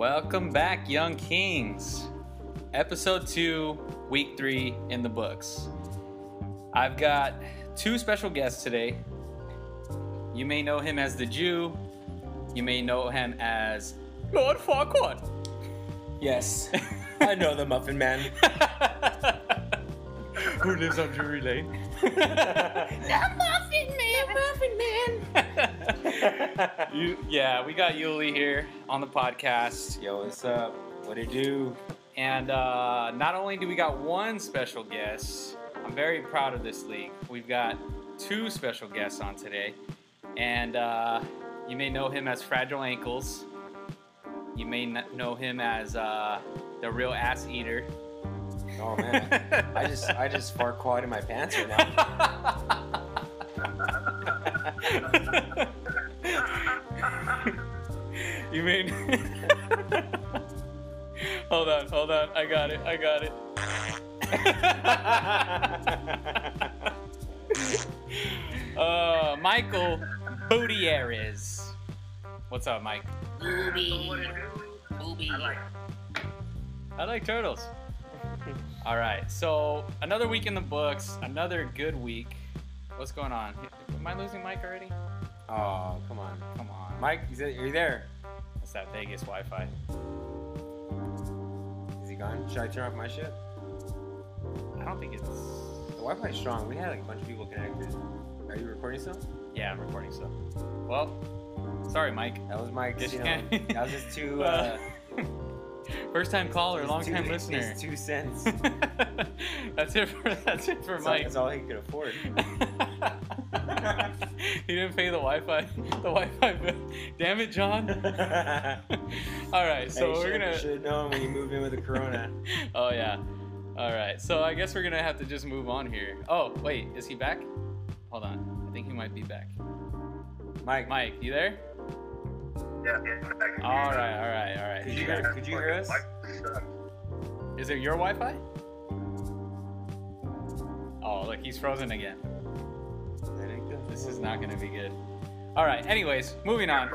Welcome back, Young Kings. Episode 2, Week 3 in the books. I've got two special guests today. You may know him as the Jew, you may know him as Lord Farquaad. Yes, I know the Muffin Man. Who lives on Drury Lane? the Muffin Man, Muffin Man. You, yeah, we got Yuli here on the podcast. Yo, what's up? What it do? And uh, not only do we got one special guest, I'm very proud of this league. We've got two special guests on today. And uh, you may know him as Fragile Ankles. You may know him as uh, the real ass eater. Oh man, I just I just fart quad in my pants right now. you mean? hold on, hold on. I got it. I got it. uh, Michael Boudieres. What's up, Mike? Booby. Booby. I like I like turtles. All right, so another week in the books, another good week. What's going on? Am I losing Mike already? Oh, come on, Come on, Mike, is it, are you there? It's that Vegas Wi-Fi. Is he gone? Should I turn off my shit? I don't think it's. The Wi-Fi's strong. We had like a bunch of people connected. Are you recording still? Yeah, I'm recording still. Well, sorry, Mike. That was Mike's. You know, that was just too. Uh, First time caller, long time listener. his Two cents. that's it for that's it for That's all, Mike. that's all he could afford. he didn't pay the Wi-Fi. The Wi-Fi bill. Damn it, John. All right, so we're gonna. should have known when you moved in with the Corona. Oh yeah. All right. So I guess we're gonna have to just move on here. Oh wait, is he back? Hold on. I think he might be back. Mike, Mike, you there? Yeah, yeah. I can All right. All right. All right. Could you- back. could you hear us? Is it your Wi-Fi? Oh, look, he's frozen again. That ain't good. This is not gonna be good. All right. Anyways, moving on.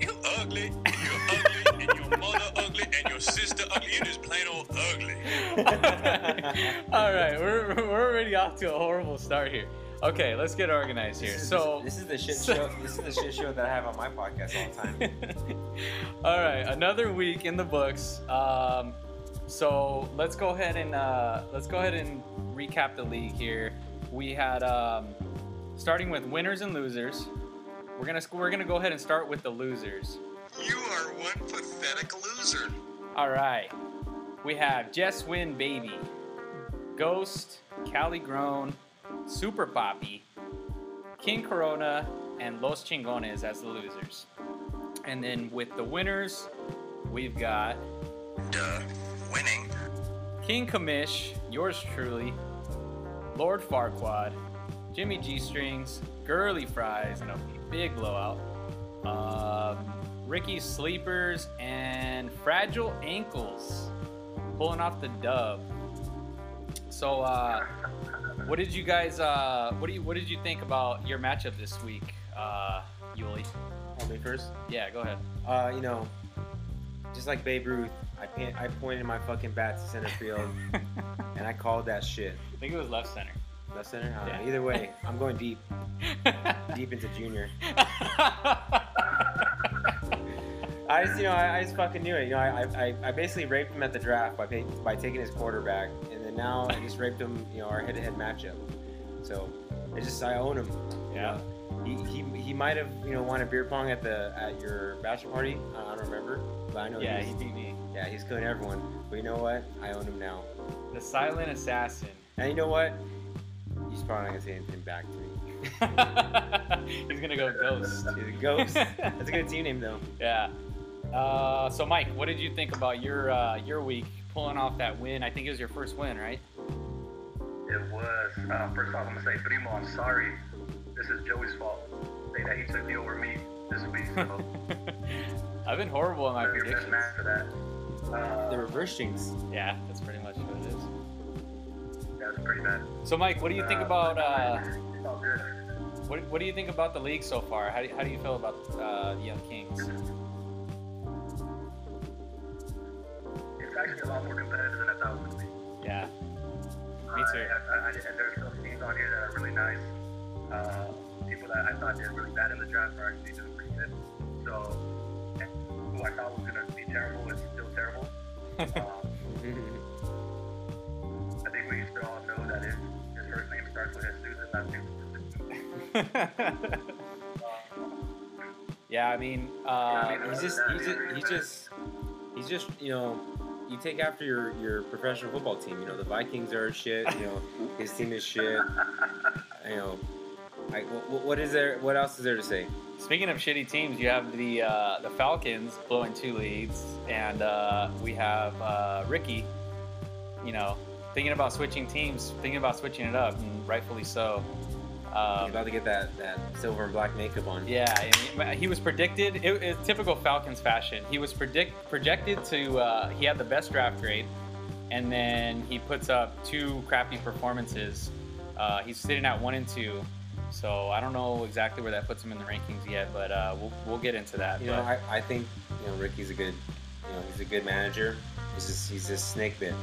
You ugly, you're ugly, and your mother ugly, and your sister ugly. You just plain old ugly. All right, we're, we're already off to a horrible start here. Okay, let's get organized here. This is, So, this, is the shit so- show. This is the shit show that I have on my podcast all the time. all right, another week in the books. Um, so let's go ahead and uh, let's go ahead and recap the league here. We had um, starting with winners and losers. We're gonna we're gonna go ahead and start with the losers. You are one pathetic loser. All right. We have Jess Win Baby, Ghost, Cali Grown, Super Poppy, King Corona, and Los Chingones as the losers. And then with the winners, we've got Duh. Winning. King Kamish, yours truly, Lord Farquaad, Jimmy G Strings, Girly Fries, and a big blowout, um, Ricky Sleepers, and Fragile Ankles pulling off the dub. So, uh, what did you guys? Uh, what do you? What did you think about your matchup this week, uh, Yuli? I'll be first. Yeah, go ahead. Uh, you know, just like Babe Ruth, I pan- I pointed my fucking bat to center field, and I called that shit. I think it was left center. Left center. Uh, Yeah. Either way, I'm going deep, deep into junior. I just, you know, I, I just fucking knew it. You know, I, I, I basically raped him at the draft by pay, by taking his quarterback, and now I just raped him. You know, our head-to-head matchup. So, it's just I own him. you Yeah. know. He, he, he might have you know won a beer pong at the at your bachelor party. I don't remember, but I know yeah, he's, he beat me. yeah he's killing everyone. But you know what? I own him now. The silent assassin. And you know what? He's probably not gonna say anything back to me. He's gonna go ghost. He's a ghost. That's a good team name though. Yeah. Uh, so Mike, what did you think about your uh, your week pulling off that win? I think it was your first win, right? It was. Uh, first off, I'm gonna say, Primo, I'm sorry. This is Joey's fault. Say that he took me over me this week. So I've been horrible in my you're predictions. man for that. Uh, The reverse jinx. Yeah, that's pretty much what it is. That's pretty bad. So Mike, what do you think Uh, about? Uh, It's all good. what, what do you think about the league so far? How do, how do you feel about uh, the Young Kings? Actually a lot more competitive than I thought it would be. Yeah, Me too. I, I, I, and there's some teams on here that are really nice. Uh, people that I thought did really bad in the draft are actually doing pretty good. So, who I thought was going to be terrible is still terrible. Um, I think we should all know that his, his first name starts with Jesus, not Jesus. yeah. I mean, uh, I mean, he's just he's just he's just he's just you know you take after your your professional football team. You know the Vikings are shit. You know his team is shit. You know, I, what, what is there? What else is there to say? Speaking of shitty teams, you have the uh, the Falcons blowing two leads, and uh, we have uh, Ricky. You know, thinking about switching teams, thinking about switching it up, and rightfully so. He's Um, about to get that that silver and black makeup on. yeah, and he was predicted. It, it's typical Falcons fashion. He was predict projected to. Uh, he had the best draft grade, and then he puts up two crappy performances. Uh, he's sitting at one and two. So I don't know exactly where that puts him in the rankings yet, but uh, we'll, we'll get into that. You know, I, I think you know Ricky's a good you know he's a good manager. He's just he's just snake bit.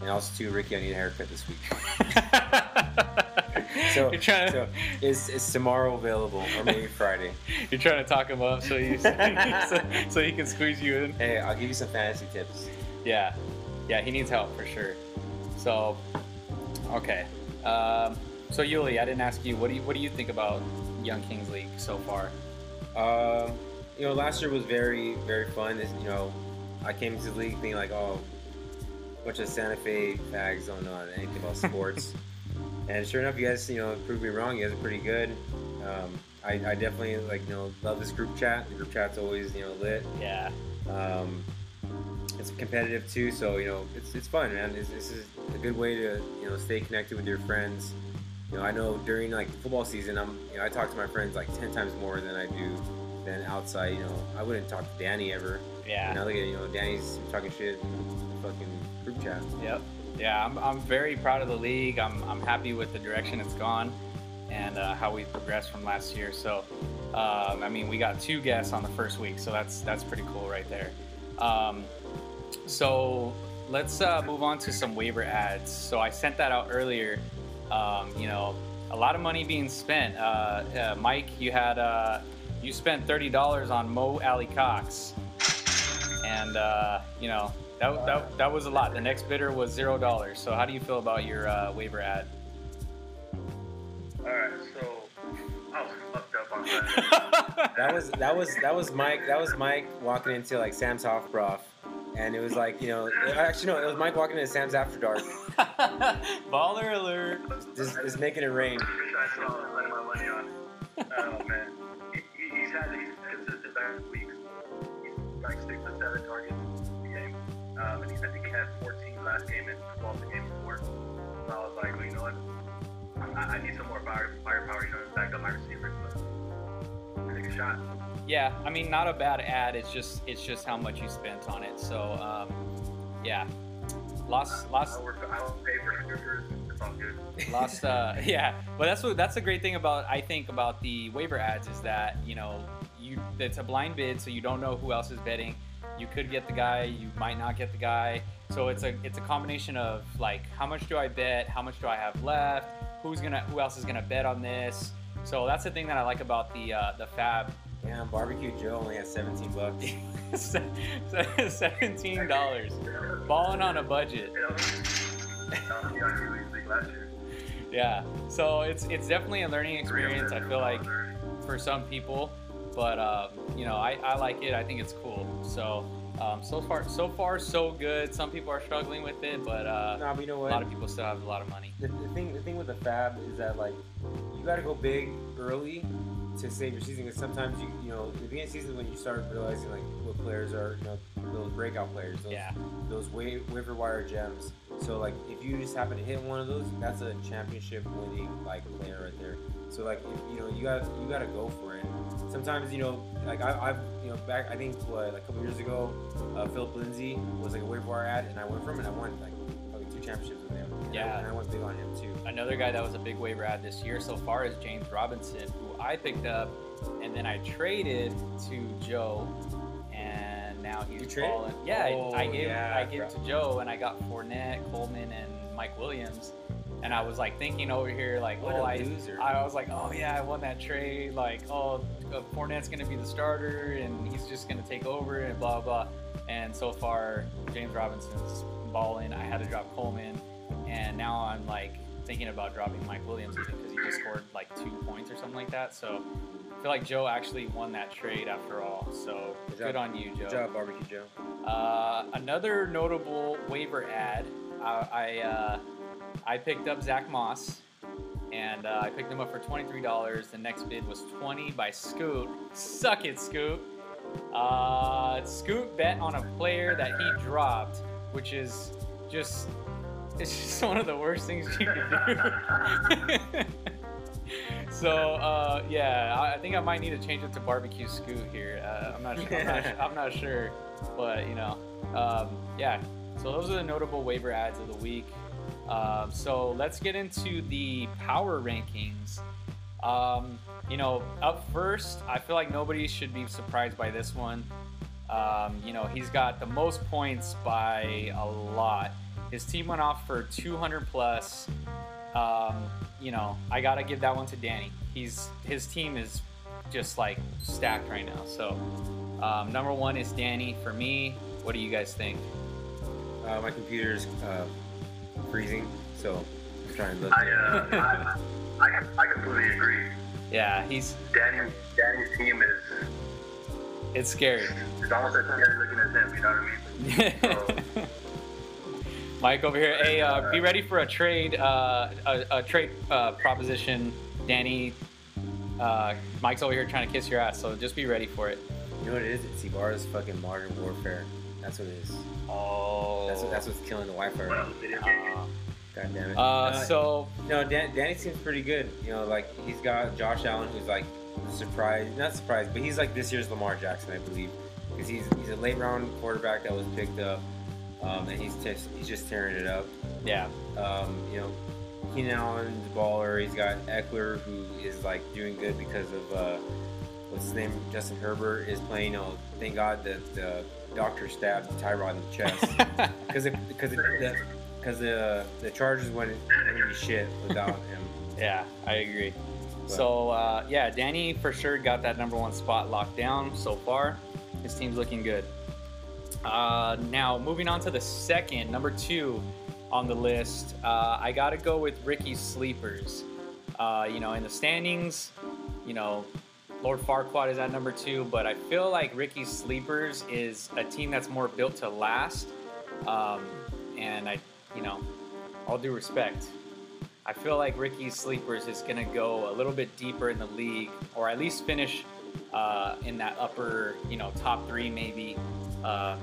And also too, Ricky, I need a haircut this week. So, you're trying to so is is tomorrow available or maybe Friday? you're trying to talk him up so you so, so he can squeeze you in. Hey, I'll give you some fantasy tips. Yeah, yeah, he needs help for sure. So, okay. Um, so Yuli, I didn't ask you. What do you what do you think about Young Kings League so far? Um, you know, last year was very, very fun. It's, you know, I came to the league being like, oh, bunch of Santa Fe fags don't know anything about sports. and sure enough, you guys, you know, proved me wrong. You guys are pretty good. Um, I, I definitely like, you know, love this group chat. The group chat's always, you know, lit. Yeah, Um, it's competitive too, so you know, it's, it's fun, man. It's, this is a good way to, you know, stay connected with your friends. You know, I know during like football season, I'm, you know, I talk to my friends like ten times more than I do than outside. You know, I wouldn't talk to Danny ever. Yeah. Now look at you know, Danny's talking shit in the fucking group chat. Yep. Yeah, I'm, I'm very proud of the league. I'm, I'm happy with the direction it's gone and uh, how we've progressed from last year. So, um, I mean, we got two guests on the first week, so that's that's pretty cool right there. Um, so let's uh, move on to some waiver ads. So I sent that out earlier. Um, you know, a lot of money being spent. Uh, uh, Mike, you had uh, you spent thirty dollars on Mo Alie-Cox, and uh, you know that, that that was a lot. The next bidder was zero dollars. So how do you feel about your uh, waiver ad? Alright, so I was fucked up on that. That was that was that was Mike. That was Mike walking into like Sam's Hofbrau, and it was like you know, actually no, it was Mike walking into Sam's After Dark, Baller alert! just, just making it rain. I saw putting my money on. Oh man, he, he, he's had these consistent back weeks. He's like six to seven targets a game, um, and he, I think he had 14 last game and 12 the game before. So I was like, well, you know what? I, I need some more fire, firepower, you know, to back up my receivers, but take a shot. Yeah, I mean, not a bad ad. It's just it's just how much you spent on it. So um, yeah, lost lost I work, I pay for receivers. It's all good. lost uh yeah well that's what that's the great thing about i think about the waiver ads is that you know it's a blind bid so you don't know who else is bidding. You could get the guy you might not get the guy. So it's a it's a combination of like how much do i bet? How much do i have left? Who's gonna who else is gonna bet on this? So that's the thing that i like about the uh the fab. Damn, barbecue Joe only has 17 bucks. seventeen dollars. Balling on a budget. You know, he got really big last year. yeah. So it's it's definitely a learning experience i feel like for some people but um, you know I, I like it. I think it's cool. So um, so far so far so good. Some people are struggling with it but uh, Nah, but you know a lot of people still have a lot of money. The, the thing the thing with the fab is that like you got to go big early to save your season because sometimes you you know the beginning of the season when you start realizing like what players are you know those breakout players those Yeah. those wa- waiver wire gems so like if you just happen to hit one of those that's a championship winning like player right there. So like if, you know you got you got to go for it. Sometimes you know like I, I've you know back I think what like a couple years ago uh, Philip Lindsay was like a waiver wire ad and I went from it and I won like probably two championships with him. And I- Yeah. and I went big on him too. Another guy that was a big waiver ad this year so far is James Robinson, who I picked up and then I traded to Joe, now he's You traded? balling. Yeah, I- Oh, I, gave yeah, I I gave it to Joe, and I got Fournette, Coleman, and Mike Williams. And I was like thinking over here, like, What oh, a I, loser. I was like, oh yeah, I won that trade. Like, oh, uh, Fournette's gonna be the starter, and he's just gonna take over, and blah blah. And so far, James Robinson's balling. I had to drop Coleman, and now I'm like thinking about dropping Mike Williams even because he just scored like two points or something like that. So I feel like Joe actually won that trade after all. So Good good, on you, Joe. Good job, Barbecue Joe. Uh, another notable waiver ad. I I, uh, I picked up Zach Moss, and uh, I picked him up for twenty three dollars. The next bid was twenty by Scoot. Suck it, Scoot. Uh, Scoot bet on a player that he dropped, which is just it's just one of the worst things you can do. so uh, yeah, I, I think I might need to change it to barbecue Scoot here. Uh, I'm not sure. I'm not, I'm not sure, but you know, um, yeah. So those are the notable waiver ads of the week. Um, so let's get into the power rankings. Um, you know, up first, I feel like nobody should be surprised by this one. Um, you know, he's got the most points by a lot. His team went off for 200 plus. Um, you know, I gotta give that one to Danny. He's his team is just like stacked right now. So um, number one is Danny for me. What do you guys think? Uh, my computer's uh, freezing, so I'm trying to look. I, uh, I, I, I completely agree. Yeah, he's Danny, Danny's team is it's scary. it's almost as scary looking as him. You know what I mean? So, Mike over here. Hey, uh, be ready for a trade, uh, a, a trade uh, proposition. Danny, uh, Mike's over here trying to kiss your ass, so just be ready for it. You know what it is? It's Ibarra's fucking modern warfare. That's what it is. Oh, That's what, that's what's killing the Wi-Fi. one Right of now. the video games. God damn it. Uh, so No, Dan, Danny seems pretty good. You know, like he's got Josh Allen, who's like surprised, not surprised, but he's like this year's Lamar Jackson, I believe, because he's he's a late round quarterback that was picked up, um, and he's just he's just tearing it up. yeah, Um, you know, Keenan Allen's a baller. He's got Ekeler, who is like doing good because of uh, what's his name? Justin Herbert is playing. Oh, thank God that the doctor stabbed Tyrod in the chest because because the because the the Chargers went into shit without him. yeah, I agree. So uh, yeah, Danny for sure got that number one spot locked down so far. His team's looking good. Uh, now moving on to the second, number two on the list, uh, I got to go with Ricky's sleepers. Uh, you know, in the standings, you know, Lord Farquaad is at number two, but I feel like Ricky's sleepers is a team that's more built to last. Um, and I, you know, all due respect, I feel like Ricky's sleepers is going to go a little bit deeper in the league, or at least finish uh, in that upper, you know, top three maybe uh,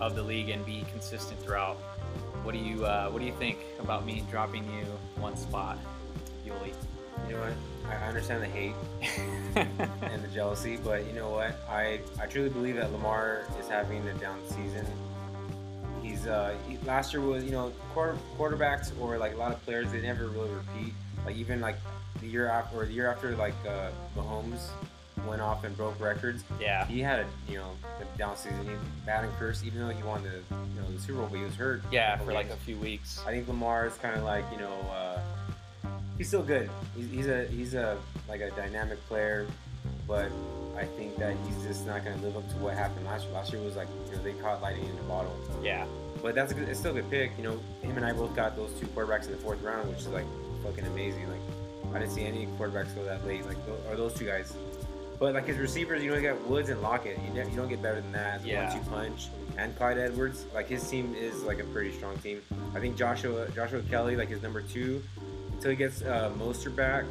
of the league and be consistent throughout. What do you uh, What do you think about me dropping you one spot, Yuli? You know what? I I understand the hate and the jealousy, but you know what? I I truly believe that Lamar is having a down season. He's uh last year was you know quarter, quarterbacks or like a lot of players they never really repeat. Like even like the year after or the year after like uh, Mahomes went off and broke records, yeah, he had a you know a down season. He bad and cursed, even though he won the you know the Super Bowl, but he was hurt. yeah, for like a few weeks. I think Lamar is kind of like you know uh, he's still good. He's, he's a he's a like a dynamic player, but I think that he's just not going to live up to what happened last year. Last year was like you know they caught lightning in a bottle. Yeah, But that's a good, it's still a good pick. You know, him and I both got those two quarterbacks in the fourth round, which is like fucking amazing. Like I didn't see any quarterbacks go that late. Like or those two guys. But like his receivers, you know, you got Woods and Lockett. You, ne- you don't get better than that. Yeah. One-two punch and Clyde Edwards. Like his team is like a pretty strong team. I think Joshua Joshua Kelley, like his number two, until he gets uh, Mostert back,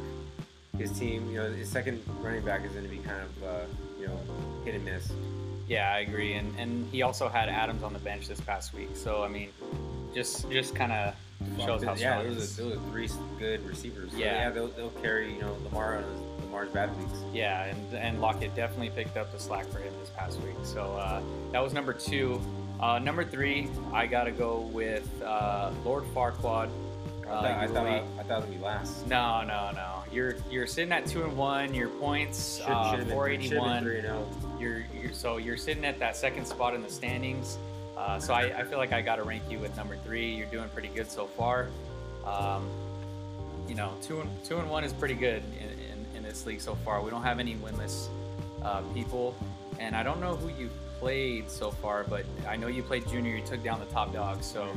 his team, you know, his second running back is going to be kind of uh, you know hit and miss. Yeah, I agree. And and he also had Adams on the bench this past week. So I mean, just just kind of shows how yeah, those are, those are three good receivers. So, Yeah. yeah, they'll, they'll carry you know Lamar on his, Lamar's bad weeks. Yeah, and and Lockett definitely picked up the slack for him this past week. So uh, that was number two. Uh, number three, I gotta go with uh, Lord Farquaad. I thought, I, Uh, thought, I, thought it'd be last. No, no, no. You're you're sitting at two and one. Your points Should, uh, should have been, 481. been three oh. You're you're so you're sitting at that second spot in the standings. Uh, so I, I feel like I got to rank you with number three. You're doing pretty good so far. Um, you know, two and two and one is pretty good in, in, in this league so far. We don't have any winless uh, people, and I don't know who you played so far, but I know you played junior. You took down the top dog, so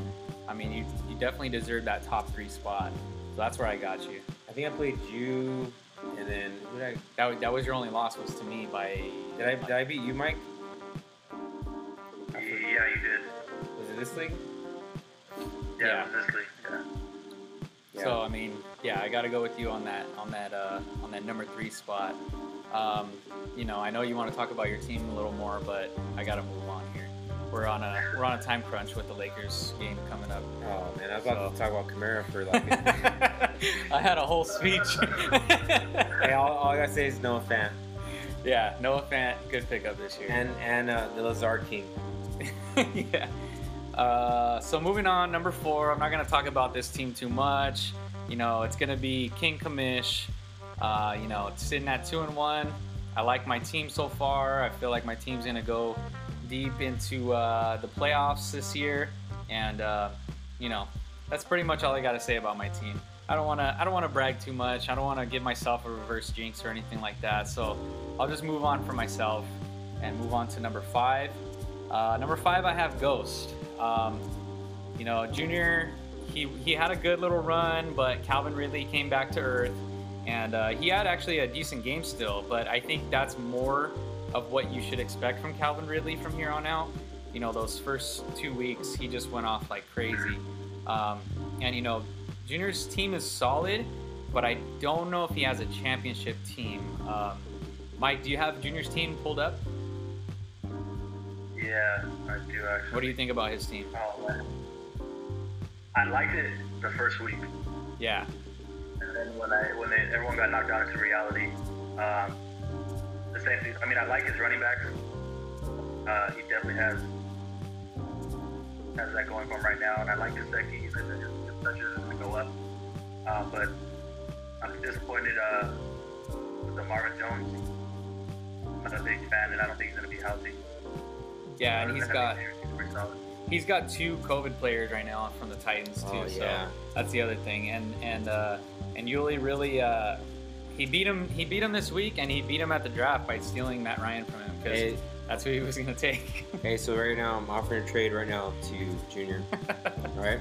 I mean, you you definitely deserve that top three spot. So that's where I got you. I think I played you, and then who did I? That, wa- that was your only loss was to me by. Did I, did I beat you, Mike? Yeah, you did. Was it this league? Yeah, Yeah. this league. Yeah. Yeah. So I mean, yeah, I got to go with you on that on that uh, on that number three spot. Um, you know, I know you want to talk about your team a little more, but I got to move on here. We're on a we're on a time crunch with the Lakers game coming up. Oh man, I was about So- to talk about Kamara for like. I had a whole speech. hey, all, all I gotta say is no fan, yeah, Noah Fant, good pickup this year. and and uh, the Lazard King. yeah. Uh, so moving on, number four. I'm not gonna talk about this team too much. You know, it's gonna be King Kamish. Uh, you know, sitting at two and one. I like my team so far. I feel like my team's gonna go deep into uh, the playoffs this year, and uh, you know, that's pretty much all I gotta say about my team. I don't wanna, I don't wanna brag too much. I don't wanna give myself a reverse jinx or anything like that. So I'll just move on for myself and move on to number five. Uh, number five, I have Ghost. Um, you know, Junior, he, he had a good little run, but Calvin Ridley came back to earth, and uh, he had actually a decent game still. But I think that's more of what you should expect from Calvin Ridley from here on out. You know, those first two weeks, he just went off like crazy. Um, and you know, Junior's team is solid, but I don't know if he has a championship team. Um, Mike, do you have Junior's team pulled up? Yeah, I do actually. What do you think about his team? Oh. I liked it the first week, Yeah. And then when I when they, everyone got knocked down into reality, um, the same thing. I mean, I like his running backs. Uh, he definitely has has that going for him right now, and I like Gesicki. His, his, his touches to go up, uh, but I'm disappointed uh, with the Marvin Jones. I'm not a big fan, and I don't think he's going to be healthy. Yeah, and he's got He's pretty solid. he's got two COVID players right now from the Titans too. Oh, so yeah. That's the other thing. And and uh, and Yuli really uh, he beat him he beat him this week, and he beat him at the draft by stealing Matt Ryan from him because Hey, that's who he was gonna take. hey, so right now I'm offering a trade right now to Junior. All right,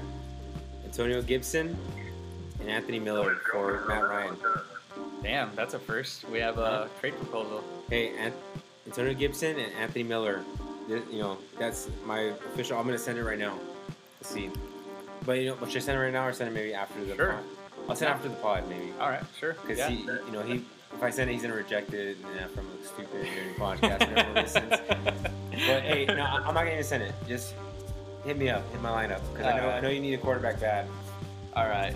Antonio Gibson and Anthony Miller for Matt Ryan. Damn, that's a first. We have a trade proposal. Hey, An- Antonio Gibson and Anthony Miller. You know, that's my official. I'm gonna send it right now. Let's see. But you know, should I send it right now or send it maybe after the Sure. pod? I'll send it after the pod maybe. All right, sure. Because Yeah. he, you know, he if I send it, he's gonna reject it and yeah, from a stupid podcast listens. But hey, no, I'm not gonna even send it. Just hit me up, hit my lineup because I know Alright. I know you need a quarterback bad. All right.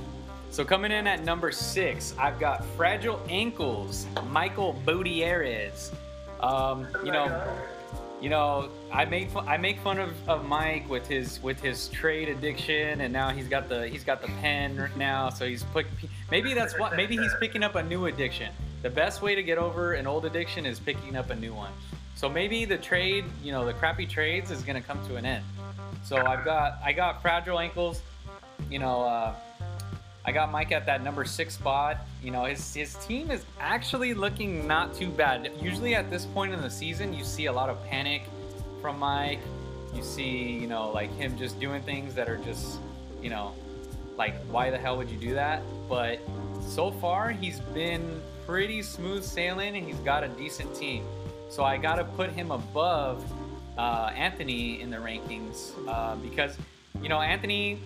So coming in at number six, I've got fragile ankles, Michael Bodieres. Um, you know, you know, I make fun, I make fun of, of Mike with his with his trade addiction, and now he's got the he's got the pen right now. So he's put maybe that's what maybe he's picking up a new addiction. The best way to get over an old addiction is picking up a new one. So maybe the trade, you know, the crappy trades is gonna come to an end. So I've got I got fragile ankles. You know, uh, I got Mike at that number six spot. You know, his his team is actually looking not too bad. Usually at this point in the season, you see a lot of panic from Mike. You see, you know, like him just doing things that are just, you know, like why the hell would you do that? But so far, he's been pretty smooth sailing, and he's got a decent team. So I got to put him above uh, Anthony in the rankings uh, because, you know, Anthony,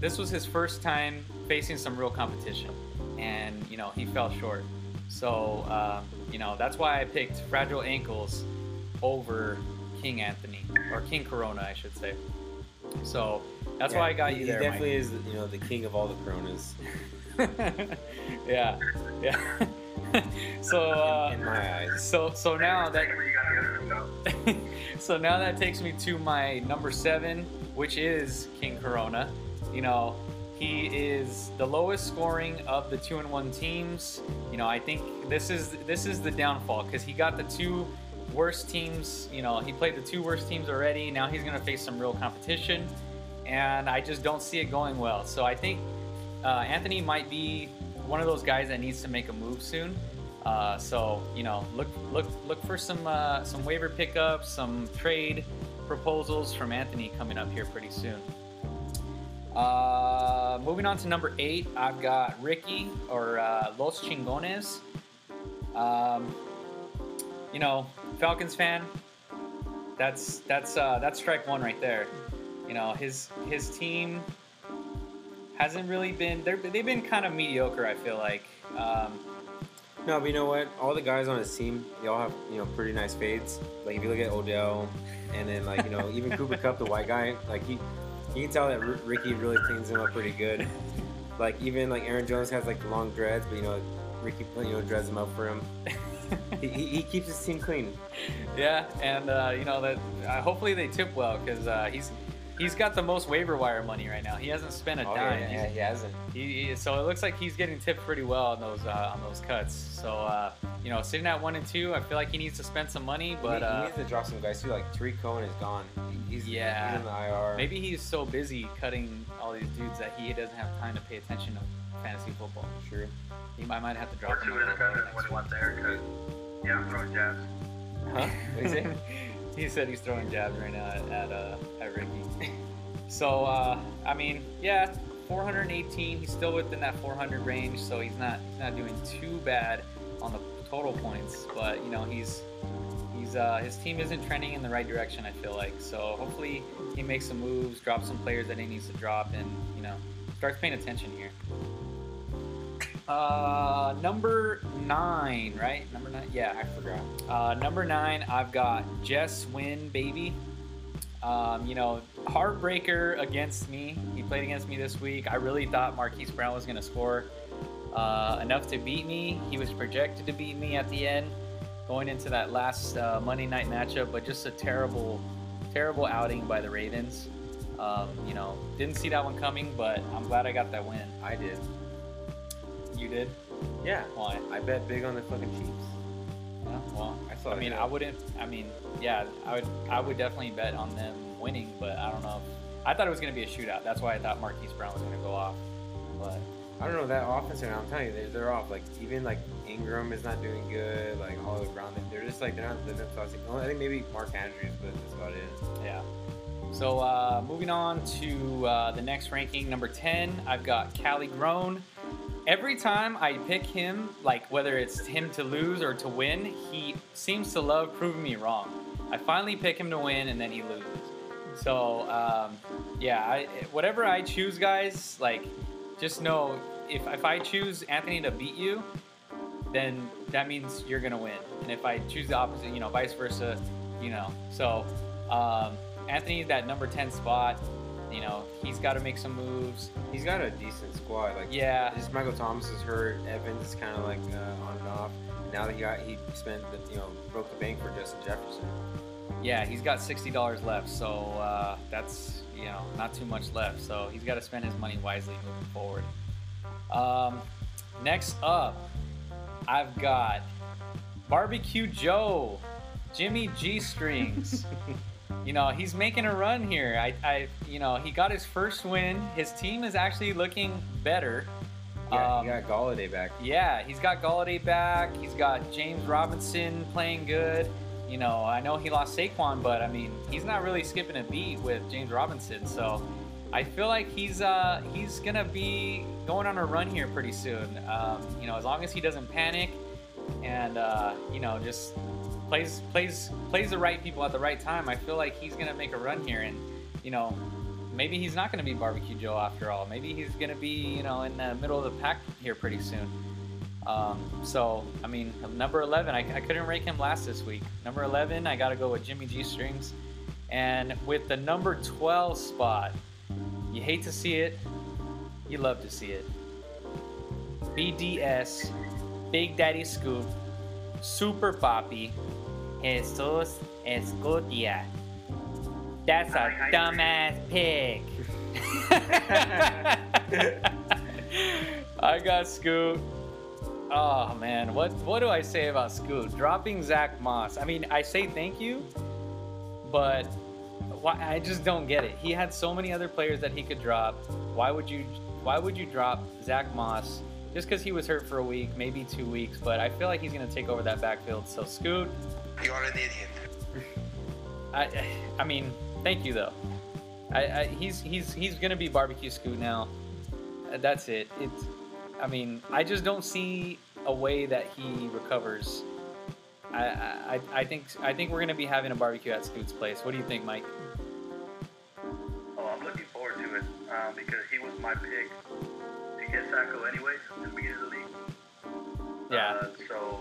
this was his first time facing some real competition, and you know he fell short. So uh, you know that's why I picked Fragile Ankles over King Anthony or King Corona, I should say. So that's why I got he, you he there. definitely is, you know, the king of all the Coronas yeah, yeah. so uh, in my eyes. so so now that Where you got the other stuff. so now that takes me to my number seven, which is King Corona. You know, He is the lowest scoring of the two and one teams. You know, I think this is this is the downfall because he got the two worst teams. You know, he played the two worst teams already. Now he's going to face some real competition, and I just don't see it going well. So I think uh, Anthony might be one of those guys that needs to make a move soon. Uh, so you know, look look look for some uh, some waiver pickups, some trade proposals from Anthony coming up here pretty soon. Uh, moving on to number eight, I've got Ricky or uh, Los Chingones. Um, you know, Falcons fan. That's that's uh, that's strike one right there. You know, his his team hasn't really been. They've been kind of mediocre. I feel like. Um, No, but you know what? All the guys on his team, they all have you know pretty nice fades. Like if you look at Odell, and then like you know even Cooper Kupp, the white guy, like he, you can tell that R- Ricky really cleans him up pretty good. Like even like Aaron Jones has like long dreads, but you know Ricky you know dreads them up for him. he, he, he keeps his team clean. Yeah, and uh, you know that uh, hopefully they tip well because uh, he's he's got the most waiver wire money right now. He hasn't spent a Oh, dime. yeah, yeah, he hasn't. He, he- so it looks like he's getting tipped pretty well on those uh, on those cuts. So uh, you know, sitting at one and two, I feel like he needs to spend some money, but he, he uh, needs to drop some guys too. Like Tarik Cohen is gone. He's Yeah. he's in the IR. maybe he's so busy cutting all these dudes that he doesn't have time to pay attention to fantasy football. Sure. He might, might have to Or drop two him. a little bit interceptions when next he wants the haircut. Yeah, I'm throwing jabs. Huh? What is it? He said he's throwing jabs right now at at, uh, at Ricky. So uh, I mean, yeah, 418. He's still within that 400 range, so he's not he's not doing too bad on the total points. But you know, he's he's uh, his team isn't trending in the right direction. I feel like so. Hopefully, he makes some moves, drops some players that he needs to drop, and you know, starts paying attention here. Uh, number nine, right? Number nine. Yeah, I forgot. Uh, number nine, I've got Jess Win, baby. Um, you know, heartbreaker against me. He played against me this week. I really thought Marquise Brown was going to score uh, enough to beat me. He was projected to beat me at the end, going into that last uh, Monday night matchup, but just a terrible, terrible outing by the Ravens. Um, you know, didn't see that one coming, but I'm glad I got that win. I did. You did? Yeah. Why? I bet big on the fucking Chiefs. Yeah, well, I saw I mean. I wouldn't. I mean, yeah, I would. I would definitely bet on them winning, but I don't know. I thought it was going to be a shootout. That's why I thought Marquise Brown was going to go off. But I don't know that offense right now. I'm telling you, they're, they're off. Like even like Ingram is not doing good. Like all around them, they're just like they're not living up to. us. I think maybe Mark Andrews, but that's about it. yeah. So uh, moving on to uh, the next ranking, number ten, I've got Cali Grown. Every time I pick him, like whether it's him to lose or to win, he seems to love proving me wrong. I finally pick him to win, and then he loses. So um, yeah, I, whatever I choose, guys, like just know if if I choose Anthony to beat you, then that means you're gonna win. And if I choose the opposite, you know, vice versa, you know. So um, Anthony, that number ten spot, you know, he's got to make some moves. He's got a decent squad. Like Yeah. just Michael Thomas is hurt. Evans is kind of like uh, on and off. Now that he got he spent the you know broke the bank for Justin Jefferson. Yeah, he's got sixty dollars left, so uh, that's you know not too much left. So he's got to spend his money wisely moving forward. Um, next up, I've got Barbecue Joe, Jimmy G Strings. you know he's making a run here. I, I, you know, he got his first win. His team is actually looking better. Yeah, Um, he got Golladay back. Yeah, he's got Golladay back. He's got James Robinson playing good. You know, I know he lost Saquon, but I mean, he's not really skipping a beat with James Robinson. So I feel like he's uh, he's gonna be going on a run here pretty soon. Um, you know, as long as he doesn't panic and uh, you know just plays plays plays the right people at the right time, I feel like he's gonna make a run here. And you know, maybe he's not to be Barbecue Joe after all. Maybe he's to be, you know, in the middle of the pack here pretty soon. Um, so, I mean, number 11, I, I couldn't rank him last this week. Number 11, I got to go with Jimmy G Strings. And with the number 12 spot, you hate to see it, you love to see it. BDS, Big Daddy Scoop, Super Poppy, Jesus Escutia. That's a dumbass pig. I got Scoot. Oh man, what what do I say about Scoot? Dropping Zach Moss. I mean, I say thank you, but why, I just don't get it. He had so many other players that he could drop. Why would you why would you drop Zach Moss just because he was hurt for a week, maybe two weeks? But I feel like he's gonna take over that backfield. So Scoot, You are an idiot. I I mean, thank you though. I, I he's he's he's gonna be barbecue Scoot now. Uh, That's it. It's I mean, I just don't see a way that he recovers. I, I I think I think we're gonna be having a barbecue at Scoot's place. What do you think, Mike? Oh, I'm looking forward to it um, because he was my pick to get Sacco anyways in the beginning of the league. Yeah. Uh, so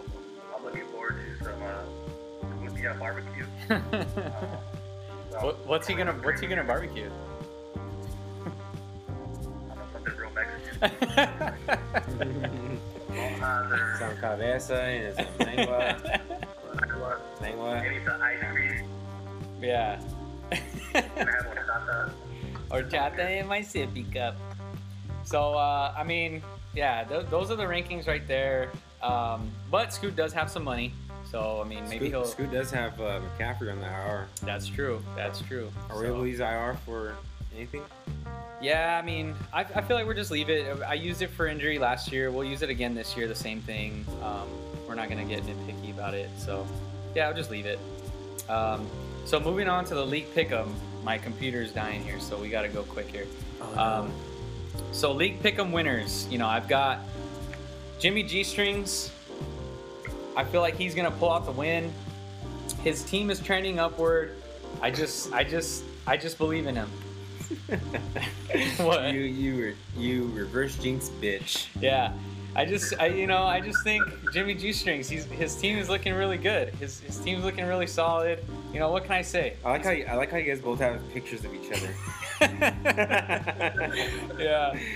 would barbecue. Uh, so what, what's he gonna What's he gonna barbecue? I don't know, something real Mexican. Some cabeza and some lengua. Lengua. maybe some ice cream. yeah. Gonna have horchata. Horchata in my sippy cup. So uh, I mean, yeah, th- those are the rankings right there. Um, but Scoot does have some money, so I mean, maybe Scoot, he'll. Scoot does have uh, McCaffrey on the IR. That's true. That's true. Are we able to use IR for anything? Yeah, I mean, I, I feel like we're just leave it. I used it for injury last year. We'll use it again this year. The same thing. Um, we're not gonna get nitpicky about it. So, yeah, I'll just leave it. Um, so moving on to the league pick'em. My computer's dying here, so we gotta go quick here. Um, so league pick'em winners. You know, I've got Jimmy G strings. I feel like he's gonna pull out the win. His team is trending upward. I just, I just, I just believe in him. what? You you re- you reverse jinx bitch. Yeah. I just, I, you know, I just think Jimmy G strings. He's his team is looking really good. His his team's looking really solid. You know, what can I say? I like how you, I like how you guys both have pictures of each other. yeah.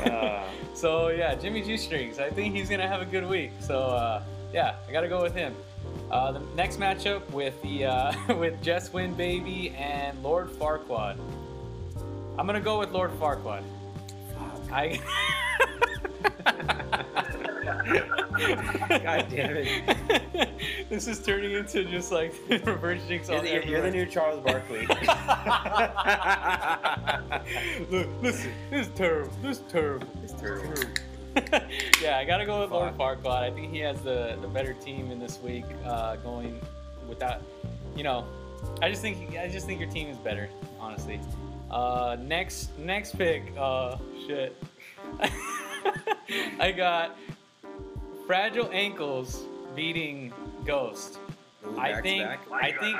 Uh, So yeah, Jimmy G strings. I think he's gonna have a good week. So uh, yeah, I gotta go with him. Uh, the next matchup with the uh, with Jess Win Baby and Lord Farquaad. I'm gonna go with Lord Farquaad. I. God damn it! this is turning into just like reverse jinx you're, you're the new Charles Barkley. Look, listen, this is terrible. This is terrible. It's terrible. yeah, I gotta go with Lord Farquaad. I think he has the, the better team in this week, uh, going without, you know, I just think I just think your team is better, honestly. Uh, next next pick, uh, shit. I got fragile ankles beating Ghost. Ooh, I think back. I think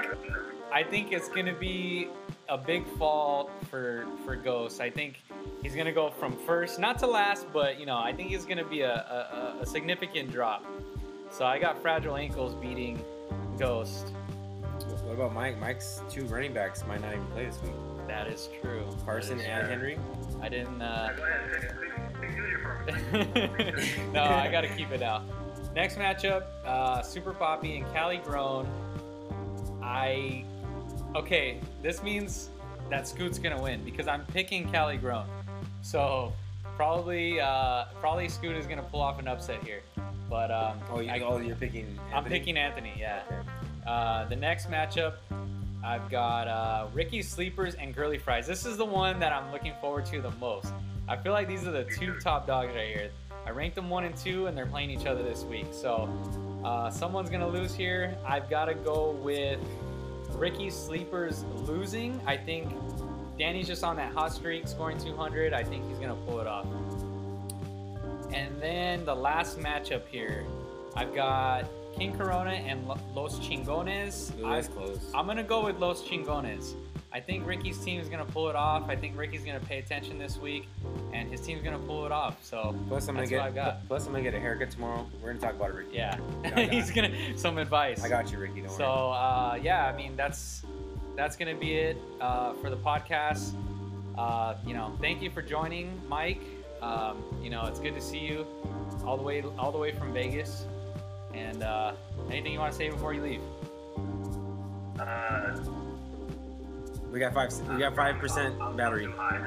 I think it's gonna be a big fall for for Ghost. I think he's gonna go from first, not to last, but you know, I think he's gonna be a, a, a- a significant drop. So I got fragile ankles beating Ghost. What about Mike? Mike's two running backs might not even play this week. That is true. Carson That is and true. Henry. I didn't. Uh... Go ahead. Take- take Junior for me. no, I gotta keep it out. Next matchup, uh, Super Poppy and Cali Grown. I okay. This means that Scoot's gonna win because I'm picking Cali Grown. So probably, uh, probably Scoot is gonna pull off an upset here. But um, Oh, you, I, oh, you're picking. I'm picking Anthony. Yeah. Okay. Uh, the next matchup, I've got uh, Ricky Sleepers and Girly Fries. This is the one that I'm looking forward to the most. I feel like these are the two top dogs right here. I ranked them one and two, and they're playing each other this week. So uh, someone's gonna lose here. I've got to go with Ricky Sleepers losing. I think Danny's just on that hot streak, scoring 200. I think he's gonna pull it off. And then the last matchup here, I've got King Corona and Los Chingones. Ooh, I- close. I'm gonna go with Los Chingones. I think Ricky's team is gonna pull it off. I think Ricky's gonna pay attention this week, and his team's gonna pull it off. So Plus, I'm gonna That's get. what I got. Plus, I'm gonna get a haircut tomorrow. We're gonna talk about it, Ricky. yeah, I he's gonna some advice. I got you, Ricky. Don't So worry. uh, yeah, I mean that's that's gonna be it uh, for the podcast. Uh, you know, thank you for joining, Mike. Um, you know, it's good to see you all the way all the way from Vegas. And uh, anything you want to say before you leave? We got five. We got five percent I'm- I'm battery. too high.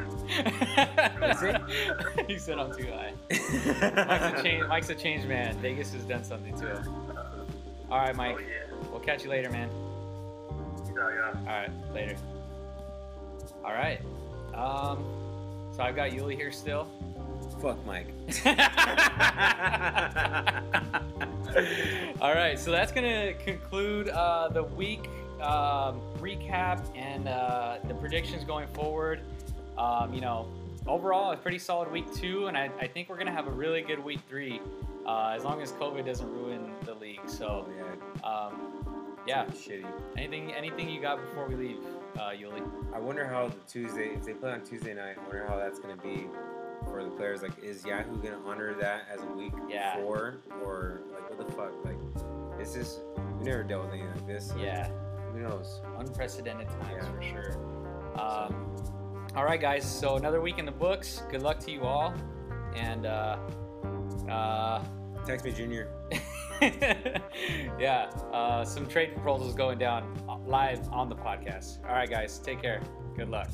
he said I'm too high. Mike's a change. Mike's a changed man. Vegas has done something to him. All right, Mike. Oh yeah. We'll catch you later, man. Yeah, yeah. All right, later. All right. Um, so I've got Yuli here still. Fuck Mike. All right, so that's gonna conclude uh, the week um, recap and uh, the predictions going forward. Um, you know, overall, a pretty solid week two, and I, I think we're gonna have a really good week three, uh, as long as COVID doesn't ruin the league. So, yeah, um, yeah. shitty. Anything anything you got before we leave, uh, Yuli? I wonder how the Tuesday, if they play on Tuesday night, I wonder how that's gonna be for the players. Like, is Yahoo gonna honor that as a week Yeah. four, or like what the fuck? Like, this is this? We never dealt with anything like this. Yeah. Who knows? unprecedented times Yeah. for sure. Um, all right, guys. So another week in the books. Good luck to you all, and uh, uh, Text me, Junior. yeah, uh, some trade proposals going down uh, live on the podcast. All right, guys. Take care. Good luck.